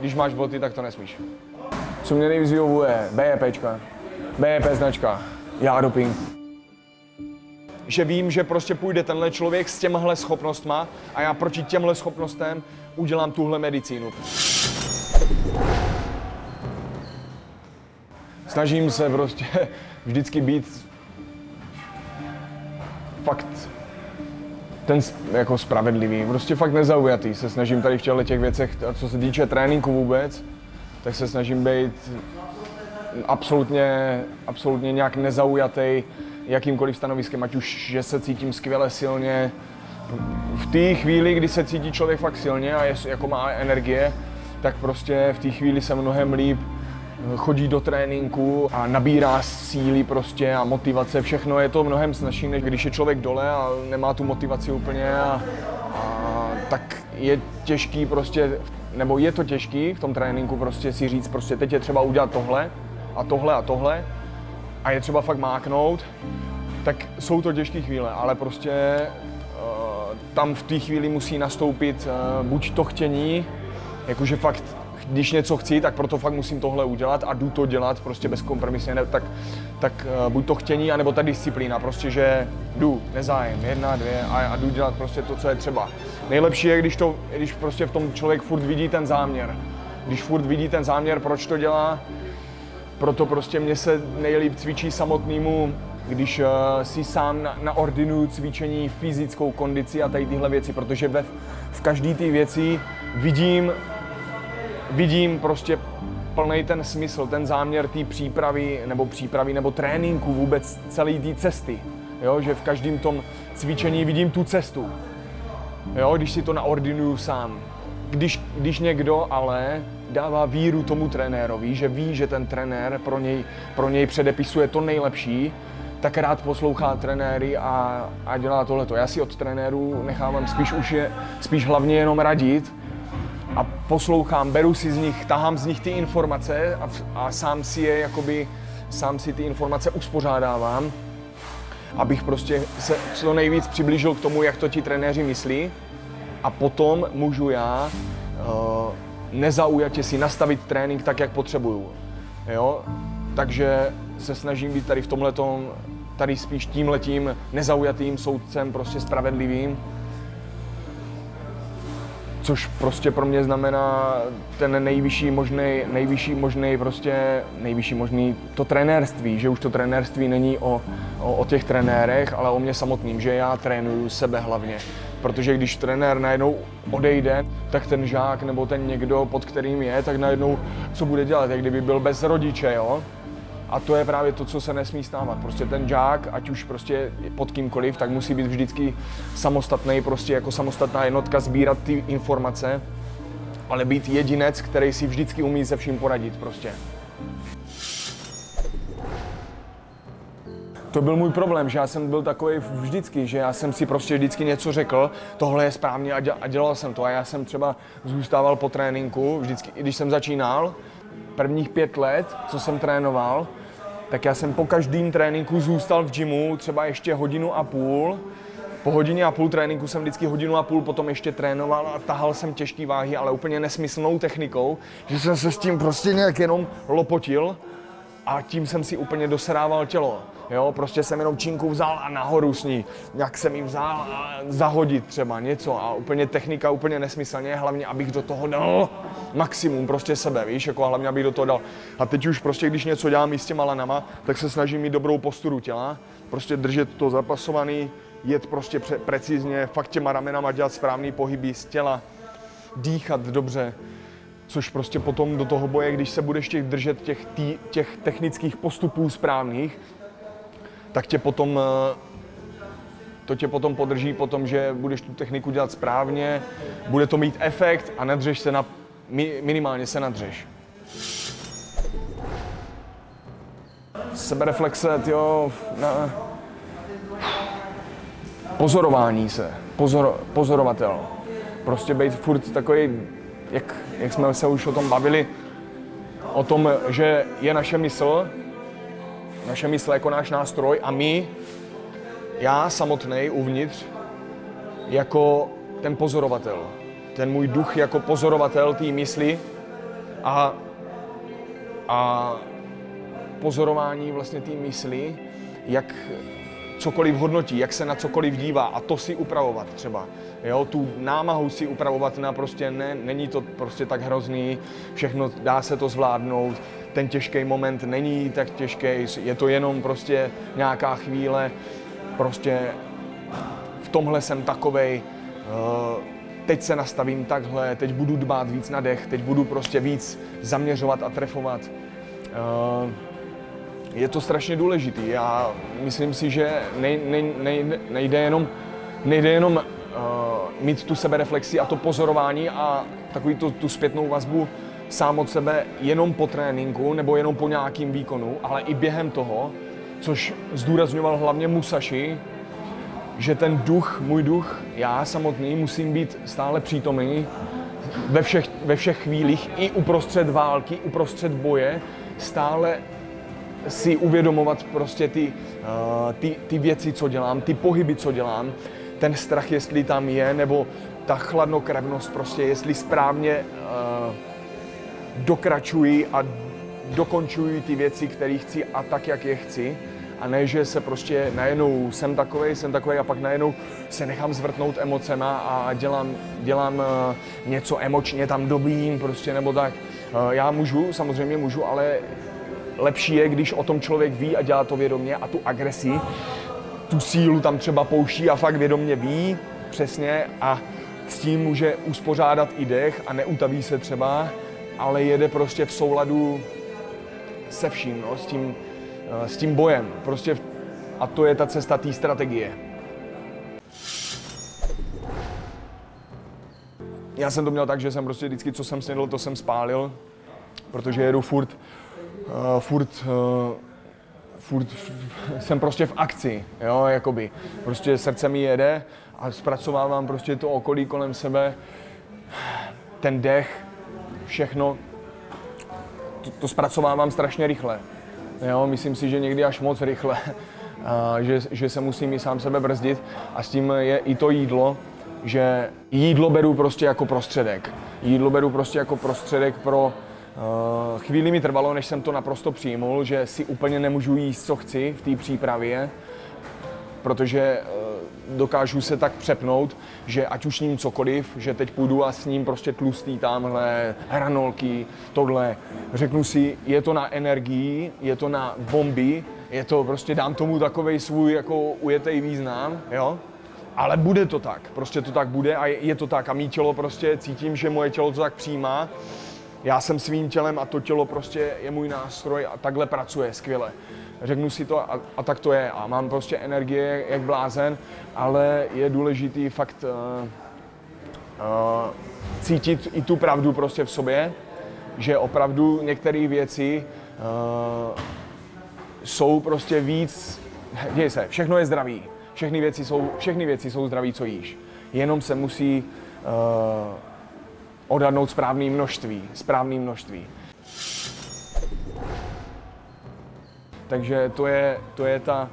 když máš boty, tak to nesmíš. Co mě nejvíc vyhovuje, BEPčka, BEP značka, já doping. Že vím, že prostě půjde tenhle člověk s těmhle schopnostma a já proti těmhle schopnostem udělám tuhle medicínu. Snažím se prostě vždycky být fakt ten jako spravedlivý, prostě fakt nezaujatý. Se snažím tady v těchto těch věcech, co se týče tréninku vůbec, tak se snažím být absolutně, absolutně nějak nezaujatý jakýmkoliv stanoviskem, ať už, že se cítím skvěle silně. V té chvíli, kdy se cítí člověk fakt silně a je, jako má energie, tak prostě v té chvíli se mnohem líp chodí do tréninku a nabírá síly prostě a motivace, všechno je to mnohem snažší, než když je člověk dole a nemá tu motivaci úplně a, a tak je těžký prostě, nebo je to těžký v tom tréninku prostě si říct prostě teď je třeba udělat tohle a tohle a tohle a je třeba fakt máknout, tak jsou to těžké chvíle, ale prostě uh, tam v té chvíli musí nastoupit uh, buď to chtění, jakože fakt když něco chci, tak proto fakt musím tohle udělat a jdu to dělat prostě bezkompromisně, ne, tak, tak uh, buď to chtění, anebo ta disciplína, prostě, že jdu, nezájem, jedna, dvě a, a jdu dělat prostě to, co je třeba. Nejlepší je, když, to, když prostě v tom člověk furt vidí ten záměr. Když furt vidí ten záměr, proč to dělá, proto prostě mě se nejlíp cvičí samotnému, když uh, si sám na, naordinuju cvičení, fyzickou kondici a tady tyhle věci, protože ve, v každé té věci vidím vidím prostě plný ten smysl, ten záměr té přípravy, nebo přípravy, nebo tréninku vůbec celé té cesty. Jo, že v každém tom cvičení vidím tu cestu. Jo, když si to naordinuju sám. Když, když někdo ale dává víru tomu trenérovi, že ví, že ten trenér pro něj, pro něj předepisuje to nejlepší, tak rád poslouchá trenéry a, a dělá tohleto. Já si od trenérů nechávám spíš už je, spíš hlavně jenom radit, a poslouchám, beru si z nich, tahám z nich ty informace a, a sám si je jakoby, sám si ty informace uspořádávám, abych prostě se co nejvíc přiblížil k tomu, jak to ti trenéři myslí a potom můžu já uh, nezaujatě si nastavit trénink tak, jak potřebuju. Jo? Takže se snažím být tady v tomhletom, tady spíš tímhletím nezaujatým soudcem, prostě spravedlivým, což prostě pro mě znamená ten nejvyšší možný, nejvyšší možný prostě, nejvyšší možný to trenérství, že už to trenérství není o, o, o těch trenérech, ale o mě samotným, že já trénuju sebe hlavně. Protože když trenér najednou odejde, tak ten žák nebo ten někdo, pod kterým je, tak najednou co bude dělat, jak kdyby byl bez rodiče, jo? A to je právě to, co se nesmí stávat. Prostě ten žák, ať už prostě pod kýmkoliv, tak musí být vždycky samostatný, prostě jako samostatná jednotka, sbírat ty informace, ale být jedinec, který si vždycky umí se vším poradit prostě. To byl můj problém, že já jsem byl takový vždycky, že já jsem si prostě vždycky něco řekl, tohle je správně a dělal jsem to. A já jsem třeba zůstával po tréninku, vždycky, i když jsem začínal, prvních pět let, co jsem trénoval, tak já jsem po každém tréninku zůstal v gymu třeba ještě hodinu a půl. Po hodině a půl tréninku jsem vždycky hodinu a půl potom ještě trénoval a tahal jsem těžké váhy, ale úplně nesmyslnou technikou, že jsem se s tím prostě nějak jenom lopotil a tím jsem si úplně doserával tělo. Jo, prostě jsem jenom činku vzal a nahoru s ní. Jak jsem ji vzal a zahodit třeba něco a úplně technika úplně nesmyslně, hlavně abych do toho dal maximum prostě sebe, víš, jako hlavně abych do toho dal. A teď už prostě, když něco dělám s těma lanama, tak se snažím mít dobrou posturu těla, prostě držet to zapasovaný, jet prostě pře- precizně, fakt těma ramenama dělat správný pohyby z těla, dýchat dobře, což prostě potom do toho boje, když se budeš těch držet těch, tý, těch technických postupů správných, tak tě potom eh, to tě potom podrží potom, že budeš tu techniku dělat správně, bude to mít efekt a nadřeš se na, minimálně se nadřeš. Sebereflexe, jo, na pozorování se, pozor, pozorovatel. Prostě být furt takový, jak, jak jsme se už o tom bavili, o tom, že je naše mysl, naše mysl jako náš nástroj a my, já samotný uvnitř, jako ten pozorovatel. Ten můj duch jako pozorovatel té mysli A, a pozorování vlastně té mysli, jak cokoliv hodnotí, jak se na cokoliv dívá a to si upravovat třeba. Jo, tu námahu si upravovat na prostě ne, není to prostě tak hrozný, všechno dá se to zvládnout, ten těžký moment není tak těžký, je to jenom prostě nějaká chvíle, prostě v tomhle jsem takovej, uh, teď se nastavím takhle, teď budu dbát víc na dech, teď budu prostě víc zaměřovat a trefovat. Je to strašně důležitý. Já myslím si, že nej, nej, nej, nejde jenom, nejde jenom uh, mít tu sebereflexi a to pozorování a takový tu, tu zpětnou vazbu sám od sebe jenom po tréninku nebo jenom po nějakým výkonu, ale i během toho, což zdůrazňoval hlavně Musashi, že ten duch, můj duch, já samotný musím být stále přítomný ve všech, ve všech chvílích, i uprostřed války, uprostřed boje, stále si uvědomovat prostě ty, uh, ty, ty věci, co dělám, ty pohyby, co dělám, ten strach, jestli tam je, nebo ta chladnokrevnost prostě, jestli správně uh, dokračuji a dokončuji ty věci, které chci a tak, jak je chci. A ne, že se prostě najednou jsem takový, jsem takový a pak najednou se nechám zvrtnout emocema a dělám, dělám uh, něco emočně tam dobím prostě nebo tak. Já můžu, samozřejmě můžu, ale lepší je, když o tom člověk ví a dělá to vědomě a tu agresi, tu sílu tam třeba pouští a fakt vědomě ví přesně a s tím může uspořádat i dech a neutaví se třeba, ale jede prostě v souladu se vším, no, s, tím, eh, s tím bojem. Prostě a to je ta cesta té strategie. Já jsem to měl tak, že jsem prostě vždycky, co jsem snědl, to jsem spálil, protože jedu furt uh, furt, uh, furt jsem prostě v akci, jo, jakoby. Prostě srdce mi jede a zpracovávám prostě to okolí kolem sebe, ten dech, všechno, to, to zpracovávám strašně rychle. Jo, myslím si, že někdy až moc rychle, a že, že se musím i sám sebe brzdit a s tím je i to jídlo, že jídlo beru prostě jako prostředek. Jídlo beru prostě jako prostředek pro chvíli mi trvalo, než jsem to naprosto přijmul, že si úplně nemůžu jíst, co chci v té přípravě, protože eh, dokážu se tak přepnout, že ať už ním cokoliv, že teď půjdu a s ním prostě tlustý tamhle, hranolky, tohle. Řeknu si, je to na energii, je to na bomby, je to prostě, dám tomu takový svůj jako ujetý význam, jo? Ale bude to tak, prostě to tak bude a je to tak a mý tělo prostě cítím, že moje tělo to tak přijímá já jsem svým tělem a to tělo prostě je můj nástroj a takhle pracuje skvěle. Řeknu si to a, a tak to je a mám prostě energie jak blázen, ale je důležitý fakt uh, uh, cítit i tu pravdu prostě v sobě, že opravdu některé věci uh, jsou prostě víc, děje se, všechno je zdravý, všechny věci jsou, všechny věci jsou zdraví, co jíš. Jenom se musí uh, odhadnout správné množství, správné množství. Takže to je, to je ta,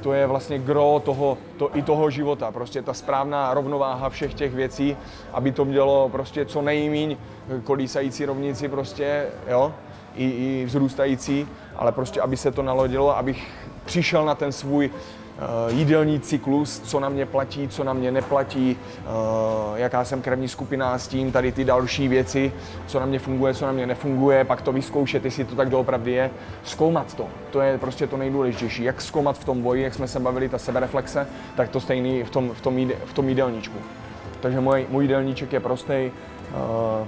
to je vlastně gro toho, to, i toho života, prostě ta správná rovnováha všech těch věcí, aby to mělo prostě co nejmíň kolísající rovnici prostě, jo, i, i vzrůstající, ale prostě aby se to nalodilo, abych přišel na ten svůj Eh, jídelní cyklus, co na mě platí, co na mě neplatí, eh, jaká jsem krevní skupina s tím, tady ty další věci, co na mě funguje, co na mě nefunguje, pak to vyzkoušet, jestli to tak doopravdy je, zkoumat to. To je prostě to nejdůležitější. Jak zkoumat v tom boji, jak jsme se bavili, ta sebereflexe, tak to stejný v tom, v tom, jíde, v tom jídelníčku. Takže můj, můj jídelníček je prostý. Uh,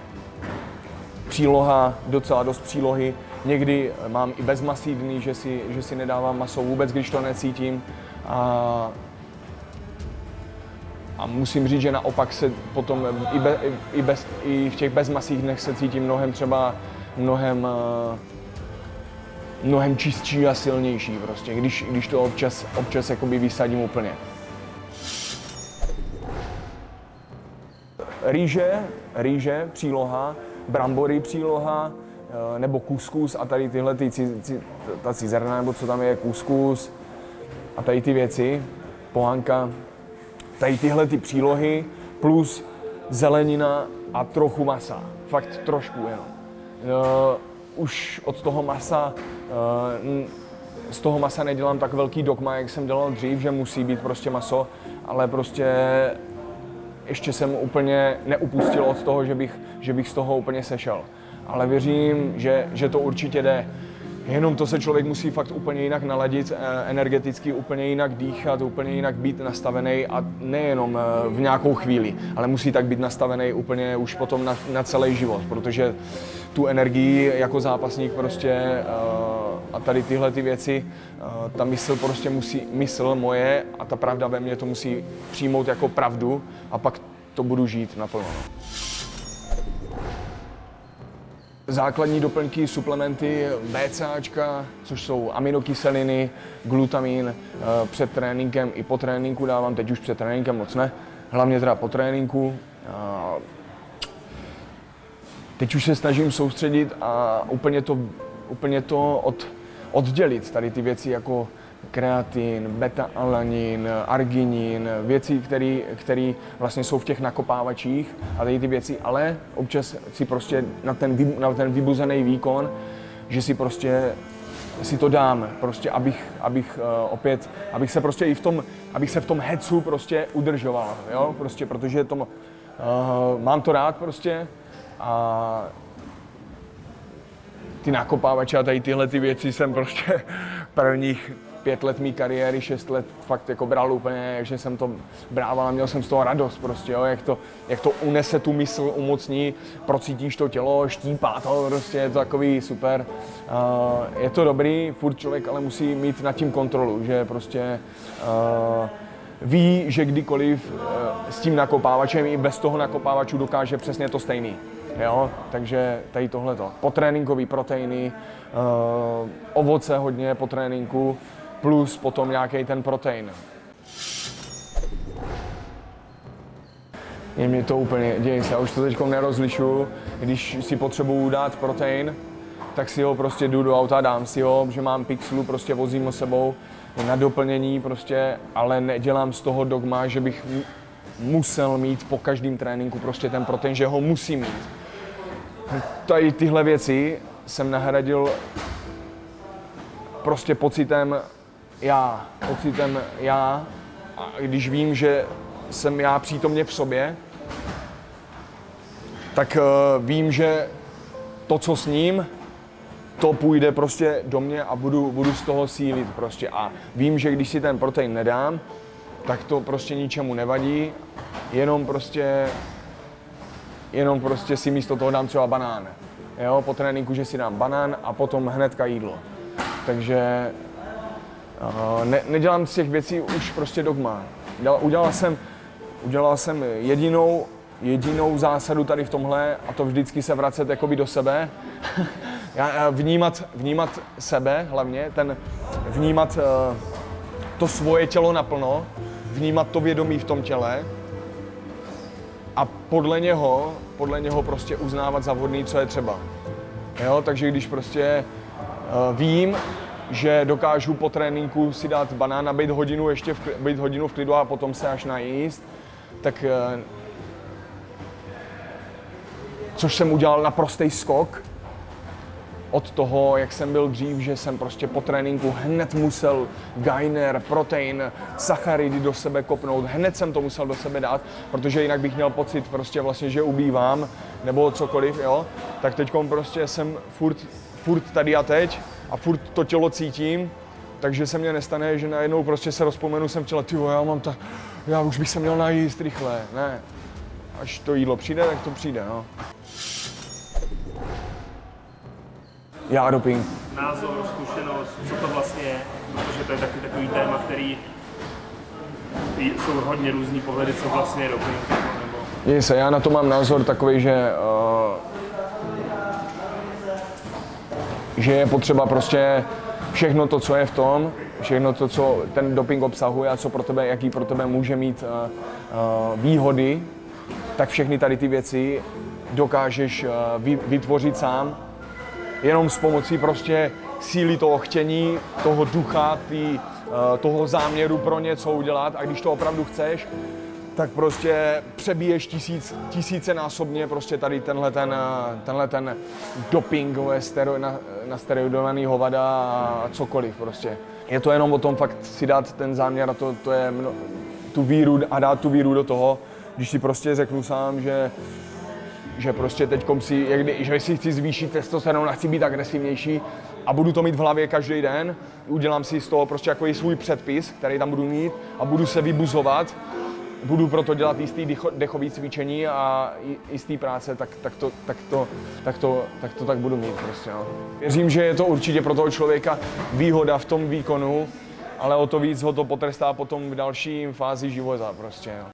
příloha, docela dost přílohy. Někdy mám i bezmasívný, že si, že si nedávám maso vůbec, když to necítím. A, a musím říct, že naopak se potom i, be, i, bez, i v těch bezmasých dnech se cítím mnohem třeba mnohem, mnohem čistší a silnější prostě, když, když to občas, občas jakoby vysadím úplně. Rýže, rýže, příloha, brambory, příloha, nebo kuskus a tady tyhle ty, ta cizerna, nebo co tam je, kuskus, a tady ty věci, pohanka, tady tyhle ty přílohy, plus zelenina a trochu masa. Fakt trošku jenom. už od toho masa z toho masa nedělám tak velký dogma, jak jsem dělal dřív, že musí být prostě maso, ale prostě ještě jsem úplně neupustil od toho, že bych, že bych z toho úplně sešel. Ale věřím, že, že to určitě jde. Jenom to se člověk musí fakt úplně jinak naladit, eh, energeticky úplně jinak dýchat, úplně jinak být nastavený a nejenom eh, v nějakou chvíli, ale musí tak být nastavený úplně už potom na, na celý život, protože tu energii jako zápasník prostě eh, a tady tyhle ty věci, ta mysl prostě musí, mysl moje a ta pravda ve mně to musí přijmout jako pravdu a pak to budu žít naplno. Základní doplňky, suplementy BCAčka, což jsou aminokyseliny, glutamin, eh, před tréninkem i po tréninku dávám, teď už před tréninkem moc ne, hlavně teda po tréninku. Teď už se snažím soustředit a úplně to, úplně to od, oddělit, tady ty věci jako kreatin, beta-alanin, arginin, věci, které vlastně jsou v těch nakopávačích a tady ty věci, ale občas si prostě na ten, na ten vybuzený výkon, že si prostě si to dám, prostě abych, abych uh, opět, abych se prostě i v tom, abych se v tom hecu prostě udržoval, jo, prostě, protože tom, uh, mám to rád prostě a ty nakopávače a tady tyhle ty věci jsem prostě prvních pět let mý kariéry, šest let fakt jako bral úplně, že jsem to brával a měl jsem z toho radost prostě, jo, jak to, jak to unese tu mysl, umocní, procítíš to tělo, štípá to, prostě je to takový super. Uh, je to dobrý, furt člověk ale musí mít nad tím kontrolu, že prostě uh, ví, že kdykoliv uh, s tím nakopávačem i bez toho nakopávaču dokáže přesně to stejný. Jo, takže tady tohleto. Potréninkový proteiny, uh, ovoce hodně po tréninku, plus potom nějaký ten protein. Je mi to úplně, děje se, já už to teď nerozlišu, když si potřebuju dát protein, tak si ho prostě jdu do auta, dám si ho, že mám pixelu, prostě vozím ho sebou na doplnění prostě, ale nedělám z toho dogma, že bych musel mít po každém tréninku prostě ten protein, že ho musím mít. Tady tyhle věci jsem nahradil prostě pocitem já, pocitem já, a když vím, že jsem já přítomně v sobě, tak uh, vím, že to, co s ním, to půjde prostě do mě a budu, budu z toho sílit prostě. A vím, že když si ten protein nedám, tak to prostě ničemu nevadí, jenom prostě, jenom prostě si místo toho dám třeba banán. Jo, po tréninku, že si dám banán a potom hnedka jídlo. Takže ne, nedělám z těch věcí už prostě dogma. Udělal jsem, udělal jsem jedinou, jedinou zásadu tady v tomhle a to vždycky se vracet jakoby do sebe. Já, vnímat, vnímat sebe hlavně, ten vnímat uh, to svoje tělo naplno, vnímat to vědomí v tom těle a podle něho, podle něho prostě uznávat za vhodný, co je třeba. Jo, takže když prostě uh, vím, že dokážu po tréninku si dát banán a být hodinu ještě v, být hodinu v klidu a potom se až najíst, tak eh, což jsem udělal na prostý skok od toho, jak jsem byl dřív, že jsem prostě po tréninku hned musel gainer, protein, sacharidy do sebe kopnout, hned jsem to musel do sebe dát, protože jinak bych měl pocit prostě vlastně, že ubývám nebo cokoliv, jo, tak teď prostě jsem furt, furt tady a teď a furt to tělo cítím, takže se mně nestane, že najednou prostě se rozpomenu, jsem včela, ty já mám ta, já už bych se měl najíst rychle, ne. Až to jídlo přijde, tak to přijde, no. Já doping. Názor, zkušenost, co to vlastně je, protože to je taky takový téma, který jsou hodně různý pohledy, co vlastně je doping. Nebo... se, já na to mám názor takový, že uh, že je potřeba prostě všechno to, co je v tom, všechno to, co ten doping obsahuje a co pro tebe, jaký pro tebe může mít uh, uh, výhody, tak všechny tady ty věci dokážeš uh, vytvořit sám. Jenom s pomocí prostě síly toho chtění, toho ducha, tý, toho záměru pro něco udělat. A když to opravdu chceš, tak prostě přebíješ tisíc, tisíce násobně prostě tady tenhle ten, tenhle ten doping stero, na, na steroidovaný hovada a cokoliv prostě. Je to jenom o tom fakt si dát ten záměr a to, to je mno, tu víru a dát tu víru do toho, když si prostě řeknu sám, že že prostě teď si, jak, že si chci zvýšit testosteron a chci být agresivnější a budu to mít v hlavě každý den, udělám si z toho prostě jako svůj předpis, který tam budu mít a budu se vybuzovat, budu proto dělat jistý dechový cvičení a jistý práce, tak, tak, to, tak, to, tak, to, tak to tak budu mít prostě. No. Věřím, že je to určitě pro toho člověka výhoda v tom výkonu, ale o to víc ho to potrestá potom v další fázi života prostě. No.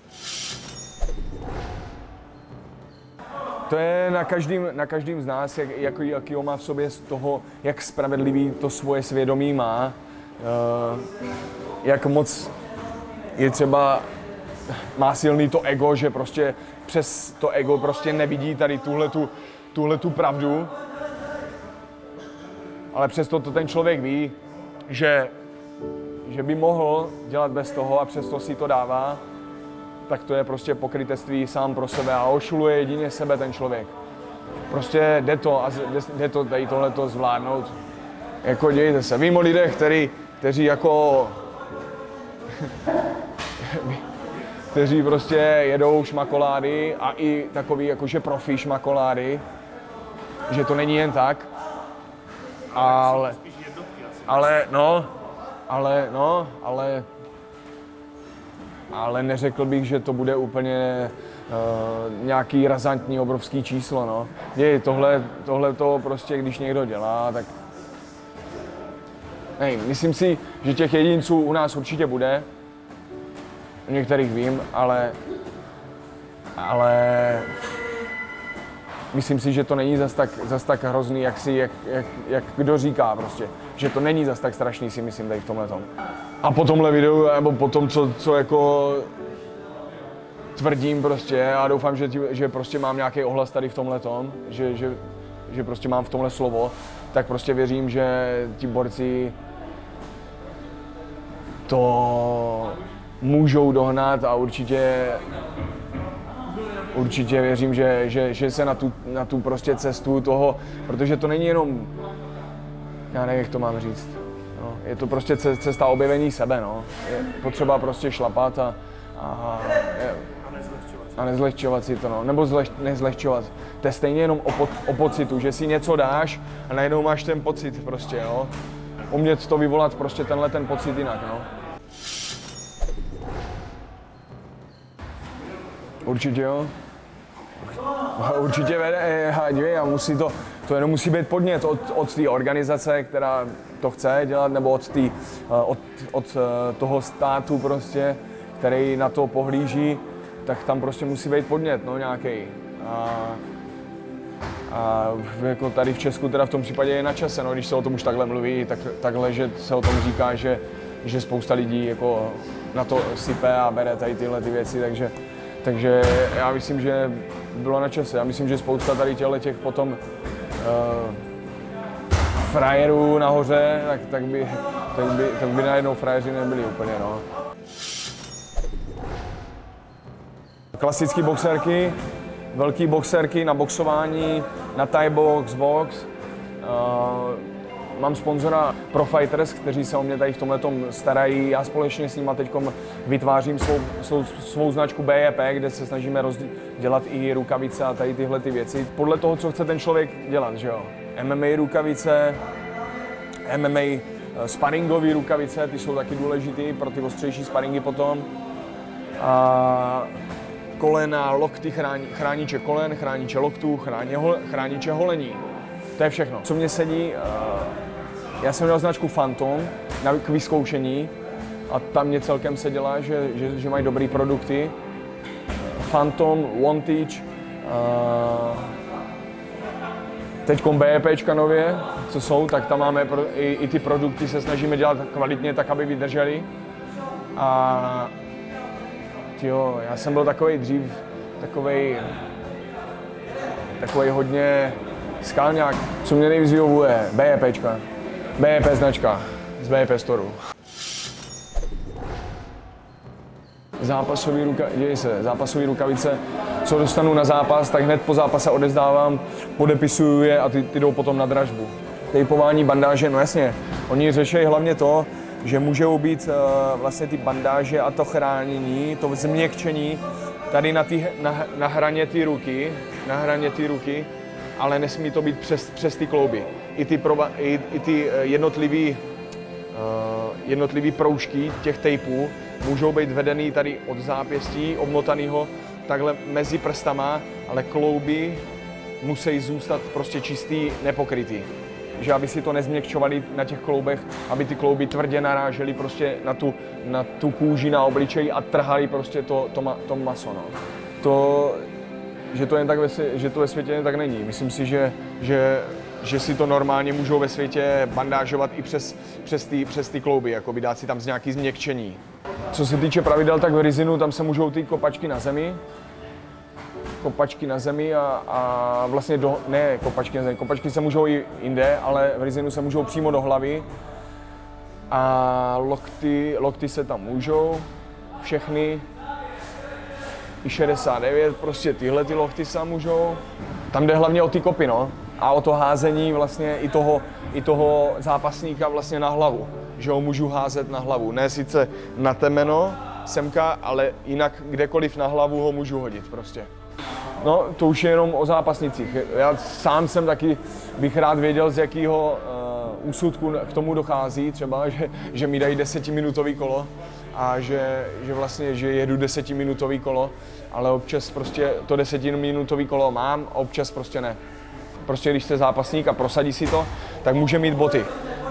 To je na každým, na každým z nás, jak, jak, jaký má v sobě z toho, jak spravedlivý to svoje svědomí má, uh, jak moc je třeba, má silný to ego, že prostě přes to ego prostě nevidí tady tuhle tu, tuhle tu pravdu, ale přesto to ten člověk ví, že, že by mohl dělat bez toho a přesto si to dává, tak to je prostě pokrytectví sám pro sebe a ošuluje jedině sebe ten člověk. Prostě jde to a jde to tady tohleto zvládnout. Jako dějte se. Vím o lidech, který, kteří jako kteří prostě jedou šmakolády a i takový jakože profi šmakolády, že to není jen tak, ale, ale no, ale no, ale ale neřekl bych, že to bude úplně uh, nějaký razantní, obrovský číslo. No. Je, tohle, tohle to prostě, když někdo dělá, tak Nej, myslím si, že těch jedinců u nás určitě bude. U některých vím, ale, ale myslím si, že to není zas tak, zas tak hrozný, jak, si, jak, jak, jak kdo říká prostě. Že to není zas tak strašný, si myslím tady v tomhle tom. A po tomhle videu, nebo po tom, co, co jako tvrdím prostě a doufám, že, že prostě mám nějaký ohlas tady v tomhle tom, že, že, že prostě mám v tomhle slovo, tak prostě věřím, že ti borci to můžou dohnat a určitě určitě věřím, že, že, že se na tu, na tu prostě cestu toho, protože to není jenom, já nevím, jak to mám říct, no, je to prostě cesta objevení sebe, no. Je potřeba prostě šlapat a, a, a nezlehčovat si to, no. nebo zleh, nezlehčovat. To je stejně jenom o, po, o pocitu, že si něco dáš a najednou máš ten pocit prostě, jo. Umět to vyvolat prostě tenhle ten pocit jinak, no. Určitě jo. Určitě vede, dívej, a musí to, to jenom musí být podnět od, od té organizace, která to chce dělat, nebo od, tý, eh, od, od eh, toho státu prostě, který na to pohlíží, tak tam prostě musí být podnět, no nějaký. A, a jako tady v Česku teda v tom případě je na čase, no, když se o tom už takhle mluví, tak, takhle, že se o tom říká, že, že spousta lidí jako na to sype a bere tady tyhle ty věci, takže takže já myslím, že bylo na čase. Já myslím, že spousta tady těchto těch potom uh, frajerů nahoře, tak, tak, by, tak, by, tak by najednou frajeři nebyli úplně. No. Klasické boxerky, velké boxerky na boxování, na Thai box, box. Uh, Mám sponzora Pro Fighters, kteří se o mě tady v tomhle starají. Já společně s nimi teď vytvářím svou, svou, svou značku BEP, kde se snažíme dělat i rukavice a tady tyhle ty věci. Podle toho, co chce ten člověk dělat, že jo. MMA rukavice, MMA eh, sparingové rukavice, ty jsou taky důležité pro ty ostřejší sparingy potom. A kolena, lokty, chrání, chrániče kolen, chrániče loktů, chrániče holení. To je všechno. Co mě sedí, uh, já jsem měl značku Phantom na, k vyzkoušení a tam mě celkem se dělá, že, že, že mají dobré produkty. Phantom, Wantage, uh, teď BEPčka nově, co jsou, tak tam máme pro, i, i ty produkty se snažíme dělat kvalitně, tak aby vydrželi. A tyjo, já jsem byl takový dřív, takový takový hodně skalňák, co mě nejvíc vyhovuje, BEPčka. BEP značka z BEP Storu. zápasový, ruka, děje se, zápasový rukavice, co dostanu na zápas, tak hned po zápase odezdávám, podepisuju je a ty, ty jdou potom na dražbu. Tejpování bandáže, no jasně, oni řeší hlavně to, že můžou být uh, vlastně ty bandáže a to chránění, to změkčení tady na, tý, na, na hraně ty ruky, na hraně ty ruky, ale nesmí to být přes, přes ty klouby. I ty, proba, i, i ty eh, jednotlivý, uh, jednotlivý proužky těch tejpů můžou být vedený tady od zápěstí, obmotanýho takhle mezi prstama, ale klouby musí zůstat prostě čistý, nepokrytý. Že aby si to nezměkčovali na těch kloubech, aby ty klouby tvrdě narážely prostě na tu, na tu kůži na obličej a trhali prostě to, to, ma, to maso. No. To, že to, jen tak ve, že to ve světě tak není. Myslím si, že, že, že si to normálně můžou ve světě bandážovat i přes, přes, ty, přes ty klouby, jako by dát si tam z nějaký změkčení. Co se týče pravidel, tak v Rizinu tam se můžou ty kopačky na zemi, kopačky na zemi a, a vlastně do, ne kopačky na zemi, kopačky se můžou i jinde, ale v Rizinu se můžou přímo do hlavy a lokty, lokty se tam můžou, všechny, i 69, prostě tyhle ty lokty se můžou. Tam jde hlavně o ty kopy, no. A o to házení vlastně i toho, i toho zápasníka vlastně na hlavu. Že ho můžu házet na hlavu. Ne sice na temeno, semka, ale jinak kdekoliv na hlavu ho můžu hodit prostě. No, to už je jenom o zápasnicích. Já sám jsem taky, bych rád věděl, z jakého uh, úsudku k tomu dochází, třeba, že, že mi dají desetiminutový kolo a že, že vlastně, že jedu desetiminutový kolo, ale občas prostě to desetiminutový kolo mám občas prostě ne. Prostě když jste zápasník a prosadí si to, tak může mít boty.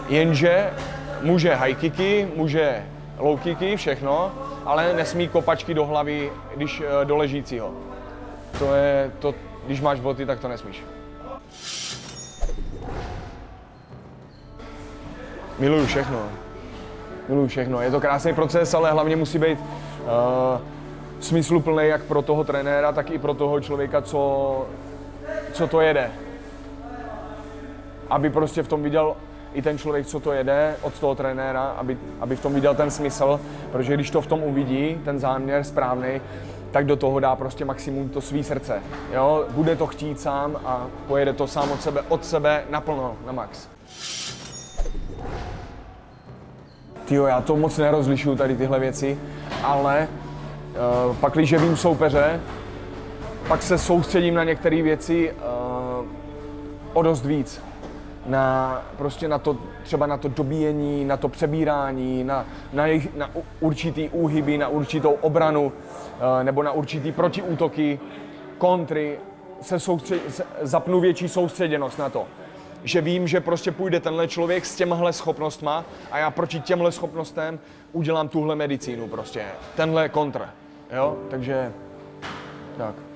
Jenže může high kicky, může low kicky, všechno, ale nesmí kopačky do hlavy, když eh, do ležícího. To je, to, když máš boty, tak to nesmíš. Miluju všechno. Miluju všechno. Je to krásný proces, ale hlavně musí být uh, smysluplný jak pro toho trenéra, tak i pro toho člověka, co, co to jede. Aby prostě v tom viděl i ten člověk, co to jede od toho trenéra, aby, aby v tom viděl ten smysl, protože když to v tom uvidí, ten záměr správný, tak do toho dá prostě maximum to svý srdce. Jo? Bude to chtít sám a pojede to sám od sebe, od sebe naplno, na max. Tyjo, já to moc nerozlišuju tady tyhle věci, ale uh, pak, když vím soupeře, pak se soustředím na některé věci uh, o dost víc. Na, prostě na to, třeba na to dobíjení, na to přebírání, na, na, jejich, na určitý úhyby, na určitou obranu, uh, nebo na určitý protiútoky, kontry, se, soustřed, se zapnu větší soustředěnost na to že vím, že prostě půjde tenhle člověk s těmhle schopnostma a já proti těmhle schopnostem udělám tuhle medicínu prostě, tenhle kontr, jo, takže tak.